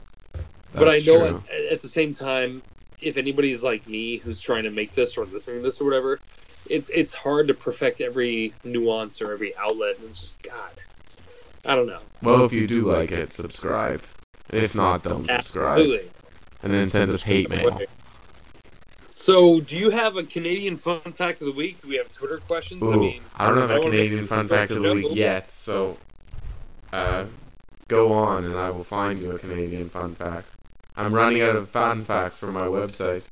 Speaker 2: but I know at, at the same time, if anybody's like me who's trying to make this or listening to this or whatever, it's it's hard to perfect every nuance or every outlet. And it's just God. I don't know.
Speaker 3: Well, if you do like it, subscribe. If not, don't subscribe.
Speaker 2: Absolutely.
Speaker 3: And then send us hate mail.
Speaker 2: So, do you have a Canadian fun fact of the week? Do we have Twitter questions? I mean,
Speaker 3: I don't have a Canadian fun fact of the week yet, so uh, go on and I will find you a Canadian fun fact. I'm running out of fun facts for my website.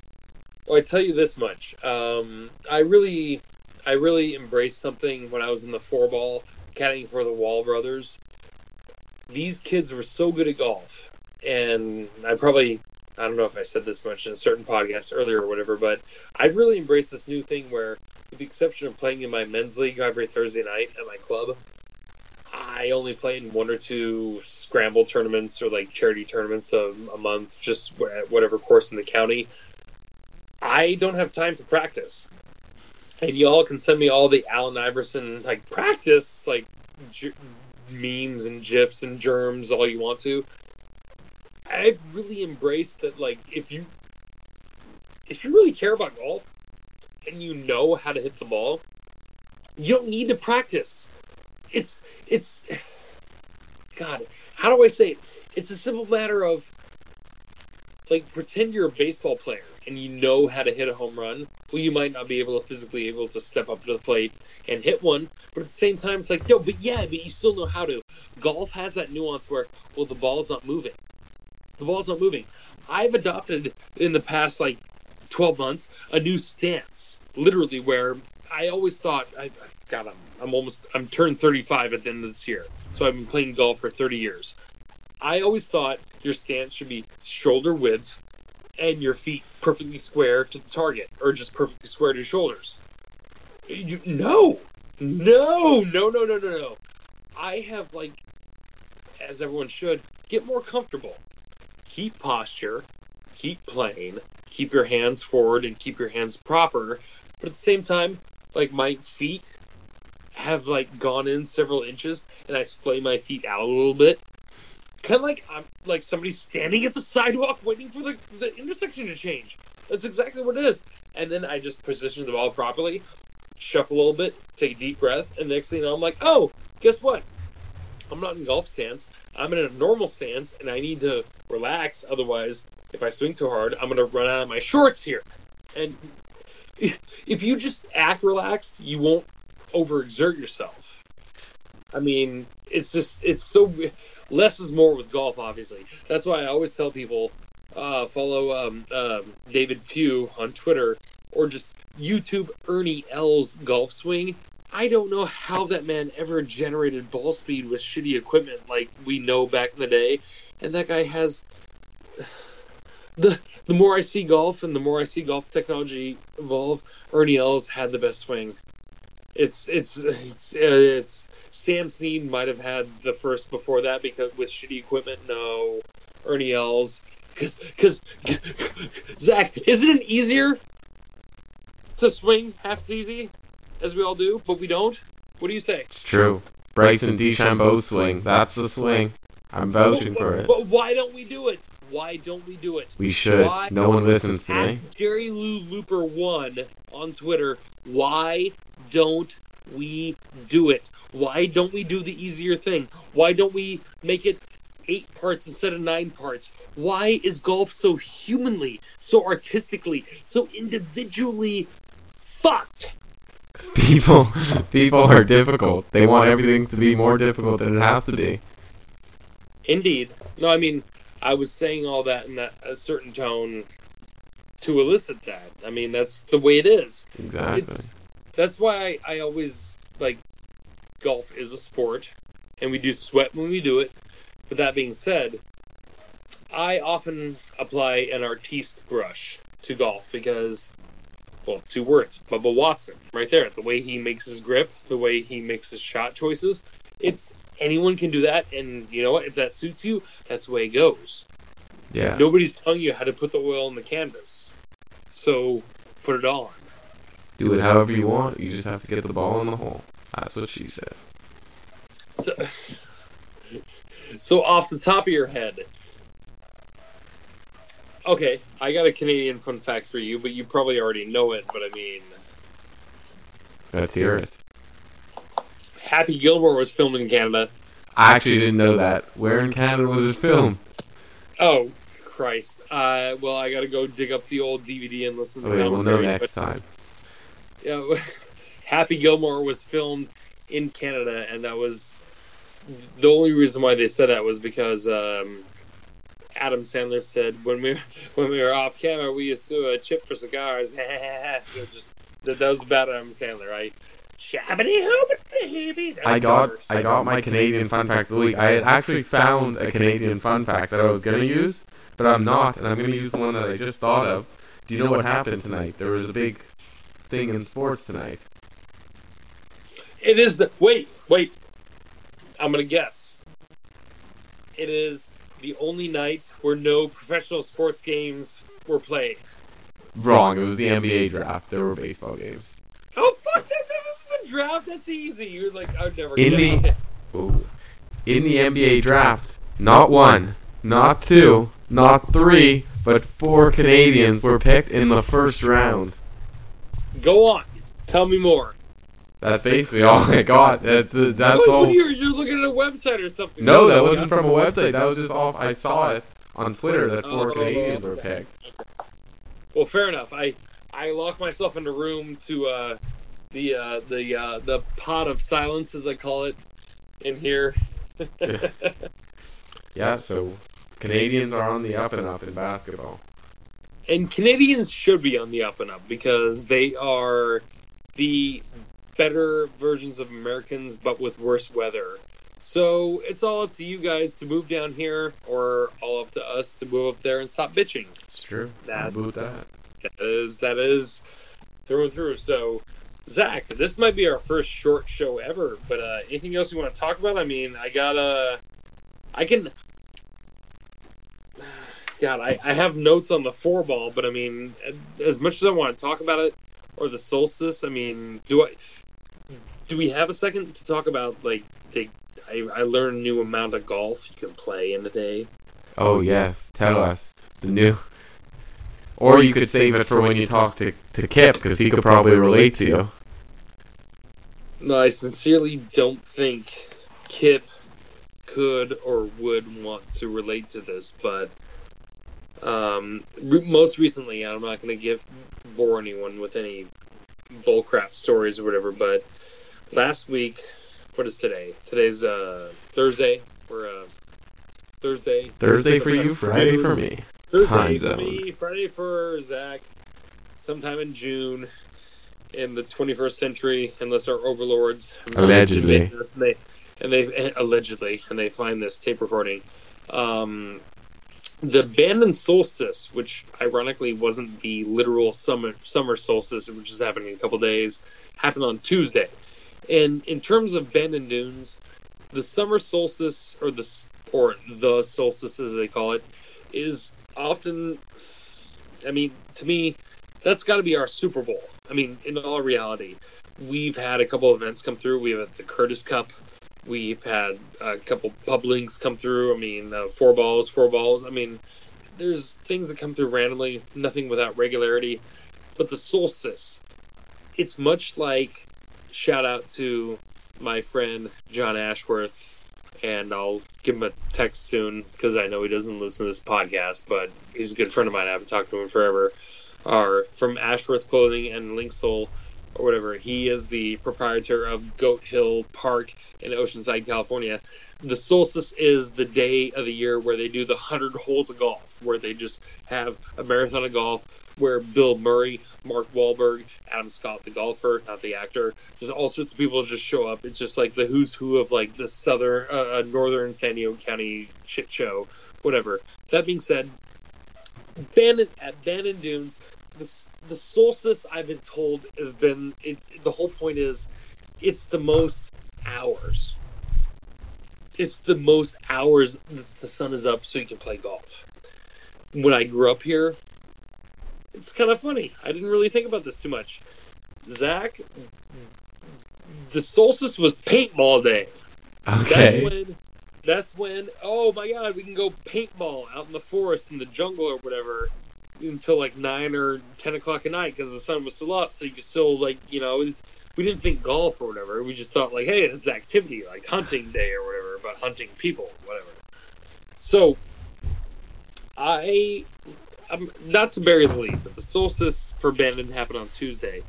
Speaker 2: Well, I tell you this much. Um, I really, I really embraced something when I was in the four ball caddying for the Wall brothers. These kids were so good at golf, and I probably, I don't know if I said this much in a certain podcast earlier or whatever, but I've really embraced this new thing where, with the exception of playing in my men's league every Thursday night at my club, I only play in one or two scramble tournaments or like charity tournaments a, a month, just wh- whatever course in the county. I don't have time for practice. And y'all can send me all the Allen Iverson like practice like j- memes and gifs and germs all you want to. I've really embraced that like if you if you really care about golf and you know how to hit the ball, you don't need to practice. It's it's God, how do I say it? It's a simple matter of like pretend you're a baseball player and you know how to hit a home run. Well, you might not be able to physically able to step up to the plate and hit one, but at the same time, it's like, no, but yeah, but you still know how to. Golf has that nuance where, well, the ball's not moving. The ball's not moving. I've adopted in the past like 12 months a new stance, literally, where I always thought, I, God, I'm, I'm almost, I'm turned 35 at the end of this year, so I've been playing golf for 30 years. I always thought your stance should be shoulder width and your feet perfectly square to the target, or just perfectly square to your shoulders. You, no, no, no, no, no, no, no. I have like, as everyone should, get more comfortable. Keep posture, keep playing, keep your hands forward, and keep your hands proper. But at the same time, like my feet have like gone in several inches, and I splay my feet out a little bit. Kind of like I'm like somebody standing at the sidewalk waiting for the, the intersection to change. That's exactly what it is. And then I just position the ball properly, shuffle a little bit, take a deep breath, and next thing you know, I'm like, oh, guess what? I'm not in golf stance. I'm in a normal stance, and I need to relax. Otherwise, if I swing too hard, I'm going to run out of my shorts here. And if you just act relaxed, you won't overexert yourself. I mean, it's just it's so less is more with golf. Obviously, that's why I always tell people uh, follow um, um, David Pugh on Twitter or just YouTube Ernie Els golf swing. I don't know how that man ever generated ball speed with shitty equipment like we know back in the day, and that guy has. The, the more I see golf and the more I see golf technology evolve, Ernie Els had the best swing It's it's it's, uh, it's Sam Snead might have had the first before that because with shitty equipment. No, Ernie Els. Because Zach, isn't it easier to swing half as easy as we all do, but we don't? What do you say?
Speaker 3: It's true. Bryson DeChambeau swing. That's the swing. I'm vouching
Speaker 2: but,
Speaker 3: for it.
Speaker 2: But why don't we do it? Why don't we do it?
Speaker 3: We should.
Speaker 2: Why-
Speaker 3: No one listens to me.
Speaker 2: Jerry Lou Looper one on Twitter. Why don't we do it? Why don't we do the easier thing? Why don't we make it eight parts instead of nine parts? Why is golf so humanly, so artistically, so individually fucked?
Speaker 3: People, people are difficult. They want everything to be more difficult than it has to be.
Speaker 2: Indeed. No, I mean, I was saying all that in that a certain tone to elicit that. I mean, that's the way it is.
Speaker 3: Exactly.
Speaker 2: It's that's why I, I always like golf is a sport, and we do sweat when we do it. But that being said, I often apply an artiste brush to golf because, well, two words: Bubba Watson, right there. The way he makes his grip, the way he makes his shot choices. It's anyone can do that, and you know what? If that suits you, that's the way it goes.
Speaker 3: Yeah.
Speaker 2: Nobody's telling you how to put the oil on the canvas, so put it on.
Speaker 3: Do it however you want. You just have to get the ball in the hole. That's what she said.
Speaker 2: So, so off the top of your head, okay, I got a Canadian fun fact for you, but you probably already know it. But I mean,
Speaker 3: Let's hear it.
Speaker 2: Happy Gilmore was filmed in Canada.
Speaker 3: I actually didn't know that. Where in Canada was it filmed?
Speaker 2: Oh Christ! Uh, well, I got to go dig up the old DVD and listen to the
Speaker 3: Okay, we'll know
Speaker 2: commentary.
Speaker 3: next time.
Speaker 2: but, yeah, Happy Gilmore was filmed in Canada, and that was the only reason why they said that was because um, Adam Sandler said when we when we were off camera we used to uh, chip for cigars. Just that, was about Adam Sandler, right? Shabbity hoobity That
Speaker 3: I got I got my Canadian fun fact of the week. I had actually found a Canadian fun fact that I was gonna use, but I'm not, and I'm gonna use the one that I just thought of. Do you know what happened tonight? There was a big thing in sports tonight.
Speaker 2: It is the wait, wait. I'm gonna guess. It is the only night where no professional sports games were played.
Speaker 3: Wrong. It was the NBA draft. There were baseball games.
Speaker 2: Oh fuck! That, this is the draft. That's easy. You're like, I'd never.
Speaker 3: In the-. In the NBA draft, not one, not two, not three, but four Canadians were picked in the first round.
Speaker 2: Go on. Tell me more.
Speaker 3: That's basically all I got. That's uh, that's
Speaker 2: Wait,
Speaker 3: all.
Speaker 2: what, you're, you're looking at a website or something.
Speaker 3: No, that wasn't from a website. That was just off. I saw it on Twitter that four
Speaker 2: Oh.
Speaker 3: Canadians were picked.
Speaker 2: Well, fair enough. I I locked myself in a room to uh, the uh, the uh, the pot of silence, as I call it, in here.
Speaker 3: Yeah, so Canadians are on the up and up in basketball.
Speaker 2: And Canadians should be on the up and up because they are the better versions of Americans, but with worse weather. So it's all up to you guys to move down here, or all up to us to move up there and stop bitching.
Speaker 3: It's true.
Speaker 2: That-
Speaker 3: boot that.
Speaker 2: That is that is through and through. So, Zach, this might be our first short show ever. But uh, anything else you want to talk about? I mean, I got a, I can. God, I, I have notes on the four ball, but I mean, as much as I want to talk about it, or the solstice, I mean, do I? Do we have a second to talk about like the? I, I learned a new amount of golf you can play in a day.
Speaker 3: Oh yes, tell us the new. Or you could save it for when you talk to to Kip because he could probably relate to you.
Speaker 2: No, I sincerely don't think Kip could or would want to relate to this, but um, re- most recently, I'm not going to give bore anyone with any bullcrap stories or whatever. But last week, what is today? Today's uh, Thursday. We're uh, Thursday.
Speaker 3: Thursday for you, Friday for me.
Speaker 2: Thursday for me. Friday for Zach. Sometime in June, in the 21st century, unless our overlords
Speaker 3: Allegedly.
Speaker 2: and they and they allegedly and they find this tape recording. Um, the Bandon solstice, which ironically wasn't the literal summer summer solstice, which is happening in a couple days, happened on Tuesday. And in terms of Bandon Dunes, the summer solstice or the or the solstice as they call it is often I mean, to me, that's got to be our Super Bowl. I mean, in all reality, we've had a couple events come through. We have the Curtis Cup. We've had a couple pub links come through. I mean, uh, four balls, four balls. I mean, there's things that come through randomly, nothing without regularity. But the solstice, it's much like shout out to my friend John Ashworth, and I'll give him a text soon because I know he doesn't listen to this podcast, but he's a good friend of mine. I haven't talked to him forever. Are from Ashworth Clothing and Linksoul or whatever. He is the proprietor of Goat Hill Park in Oceanside, California. The solstice is the day of the year where they do the 100 holes of golf, where they just have a marathon of golf where Bill Murray, Mark Wahlberg, Adam Scott, the golfer, not the actor, just all sorts of people just show up. It's just like the who's who of like the southern, uh, northern San Diego County shit show, whatever. That being said, Bandon at Bandon Dunes, the the solstice I've been told has been it, the whole point is it's the most hours. It's the most hours that the sun is up so you can play golf. When I grew up here, it's kind of funny. I didn't really think about this too much. Zach, the solstice was paintball day.
Speaker 3: Okay.
Speaker 2: That's when. That's when. Oh my God, we can go paintball out in the forest in the jungle or whatever until like nine or ten o'clock at night because the sun was still up, so you could still like you know. We didn't think golf or whatever. We just thought like, hey, this is activity like hunting day or whatever, about hunting people, whatever. So, I I'm not to bury the lead, but the solstice for Bandon happened on Tuesday.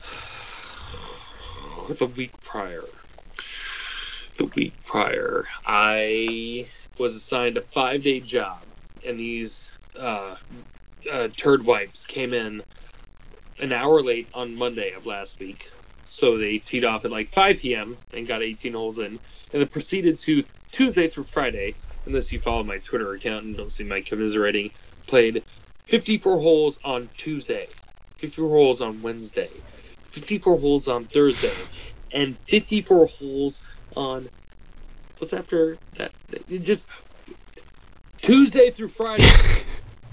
Speaker 2: the week prior. The week prior, I was assigned a five day job, and these uh, uh, turd wipes came in an hour late on Monday of last week. So they teed off at like 5 p.m. and got 18 holes in, and then proceeded to Tuesday through Friday unless you follow my Twitter account and don't see my commiserating, played 54 holes on Tuesday, 54 holes on Wednesday, 54 holes on Thursday, and 54 holes on what's after that? Just Tuesday through Friday.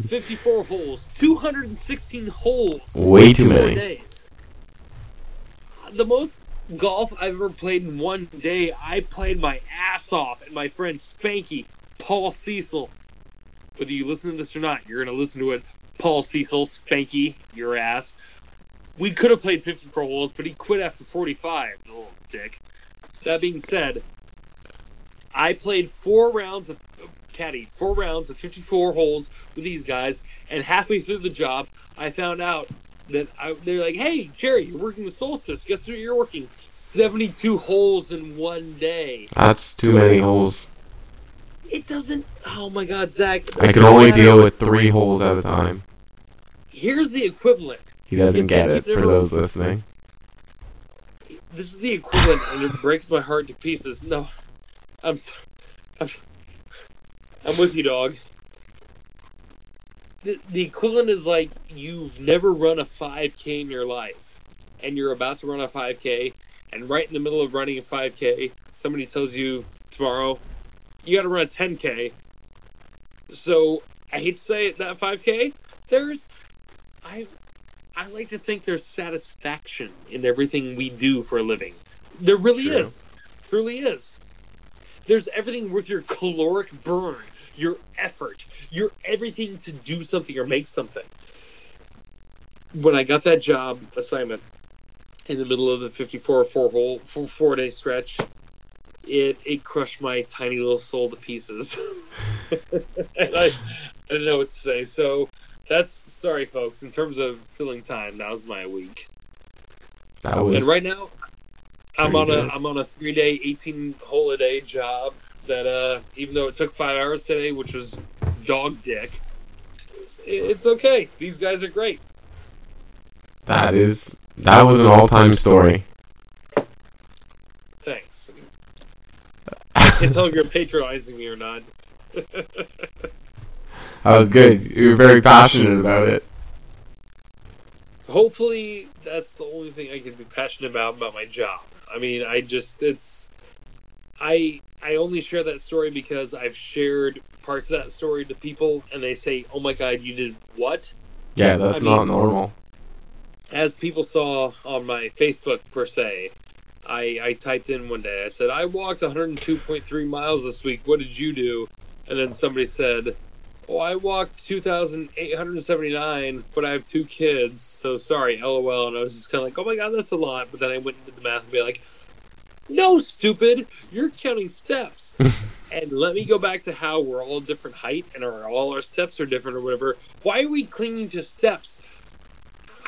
Speaker 2: 54 holes, 216 holes.
Speaker 3: Way too
Speaker 2: in
Speaker 3: many.
Speaker 2: Days. The most golf I've ever played in one day, I played my ass off, and my friend Spanky, Paul Cecil. Whether you listen to this or not, you're going to listen to it. Paul Cecil, Spanky, your ass. We could have played 54 holes, but he quit after 45, the little dick. That being said, I played four rounds of caddy, four rounds of 54 holes with these guys, and halfway through the job, I found out that I, they're like, "Hey, Jerry, you're working the solstice. Guess what? You're working 72 holes in one day.
Speaker 3: That's too many holes.
Speaker 2: It doesn't. Oh my God, Zach.
Speaker 3: I can only deal with three holes at a time.
Speaker 2: Here's the equivalent.
Speaker 3: He doesn't
Speaker 2: It's
Speaker 3: get
Speaker 2: like
Speaker 3: it for
Speaker 2: never-
Speaker 3: those listening.
Speaker 2: This is the equivalent, and it breaks my heart to pieces. No, I'm sorry. I'm, I'm with you, dog. The, the equivalent is like you've never run a 5K in your life, and you're about to run a 5K, and right in the middle of running a 5K, somebody tells you tomorrow you got to run a 10K. So I hate to say it, that 5K, there's I've I like to think there's satisfaction in everything we do for a living. There really
Speaker 3: True.
Speaker 2: is. Truly is. There's everything worth your caloric burn, your effort, your everything to do something or make something. When I got that job assignment in the middle of the 54 four hole four, four day stretch, it it crushed my tiny little soul to pieces. and I, I don't know what to say. So that's sorry, folks. In terms of filling time, that was my week.
Speaker 3: That was
Speaker 2: And right now, I'm on a
Speaker 3: good.
Speaker 2: I'm on a three day, 18 hole a day job. That uh, even though it took five hours today, which was dog dick, it's, it's okay. These guys are great.
Speaker 3: that is that was an all-time story.
Speaker 2: Thanks. I can't tell if you're patronizing me or not.
Speaker 3: That was good. You were very passionate about it.
Speaker 2: hopefully that's the only thing I can be passionate about about my job. I mean, I just it's I I only share that story because I've shared parts of that story to people and they say, "Oh my god, you did what?"
Speaker 3: Yeah, that's
Speaker 2: I
Speaker 3: not
Speaker 2: mean-
Speaker 3: normal.
Speaker 2: As people saw on my Facebook per se, I I typed in one day. I said, "I walked 102.3 miles this week. What did you do?" And then somebody said, "Oh, I walked 2,879, but I have two kids, so sorry, lol." And I was just kind of like, "Oh my god, that's a lot." But then I went and did the math and be like, "No, stupid, you're counting steps." and let me go back to how we're all different height and our, all our steps are different or whatever. Why are we clinging to steps?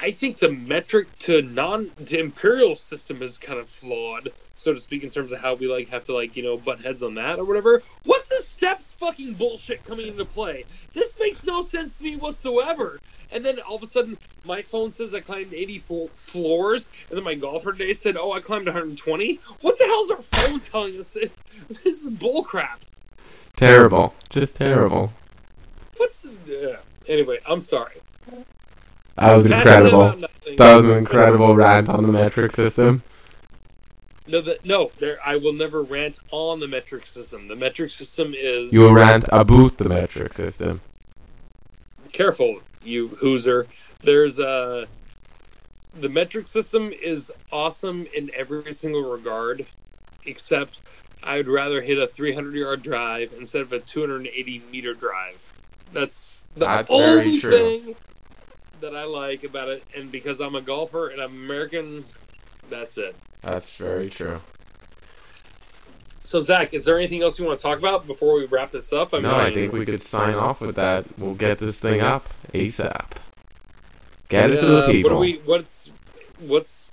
Speaker 2: I think the metric to non to imperial system is kind of flawed, so to speak, in terms of how we like have to like you know butt heads on that or whatever. What's the steps fucking bullshit coming into play? This makes no sense to me whatsoever. And then all of a sudden, my phone says I climbed 84 floors, and then my golfer today said, "Oh, I climbed 120." What the hell's our phone telling us? This is bullcrap.
Speaker 3: Terrible. Just terrible.
Speaker 2: What's the, uh, anyway? I'm sorry.
Speaker 3: That was incredible. That was an incredible rant on the metric system.
Speaker 2: No, the, no. There, I will never rant on the metric system. The metric system is
Speaker 3: You will rant about the metric system.
Speaker 2: careful, you hooser. There's a. The metric system is awesome in every single regard, except I would rather hit a 300 yard drive instead of a 280 meter drive. That's the
Speaker 3: That's very
Speaker 2: only
Speaker 3: true.
Speaker 2: thing that I like about it, and because I'm a golfer and I'm American, that's it.
Speaker 3: That's very true.
Speaker 2: So Zach, is there anything else you want to talk about before we wrap this up?
Speaker 3: I no, I think we could sign off with that. We'll get this thing up ASAP. Get it to the people.
Speaker 2: What are we? What's what's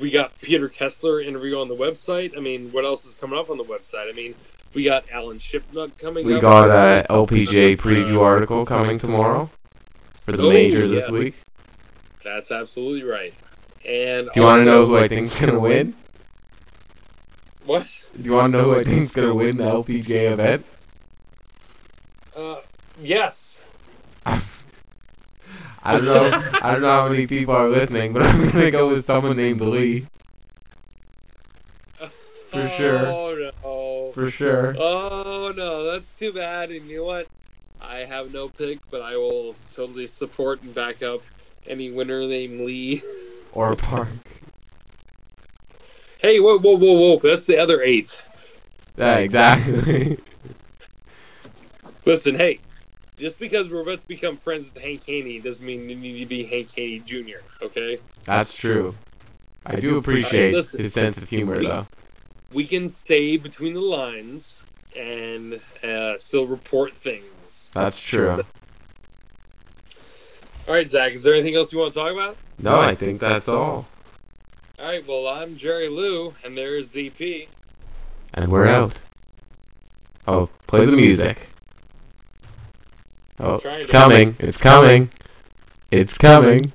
Speaker 2: we got Peter Kessler interview on the website. I mean, what else is coming up on the website? I mean, we got Alan Shipnuck coming
Speaker 3: We
Speaker 2: up.
Speaker 3: got a LPGA preview article coming tomorrow for the
Speaker 2: Oh,
Speaker 3: major this
Speaker 2: yeah.
Speaker 3: week.
Speaker 2: That's absolutely right. And
Speaker 3: Do you want to know who I think's gonna win?
Speaker 2: What?
Speaker 3: Do you want to know who I think's gonna win the LPGA event?
Speaker 2: Uh, yes.
Speaker 3: I don't know. I don't know how many people are listening, but I'm gonna go with someone named Lee For sure.
Speaker 2: Oh no.
Speaker 3: for sure.
Speaker 2: Oh no, that's too bad. And you know what? I have no pick, but I will totally support and back up any winner named Lee.
Speaker 3: Or Park.
Speaker 2: Hey, whoa, whoa, whoa, whoa! That's the other eighth.
Speaker 3: Yeah, exactly.
Speaker 2: Listen, hey, just because we're about to become friends with Hank Haney doesn't mean you need to be Hank Haney Jr. Okay?
Speaker 3: That's true. I do appreciate
Speaker 2: listen.
Speaker 3: his sense of humor,
Speaker 2: We-
Speaker 3: though.
Speaker 2: We can stay between the lines and uh, still report things.
Speaker 3: That's true.
Speaker 2: All right, Zach. Is there anything else you want to talk about?
Speaker 3: No, I think that's all.
Speaker 2: All right. Well, I'm Jerry Lou, and there's ZP.
Speaker 3: And we're out. Oh, play the music. Oh, it's coming. It's coming. It's coming.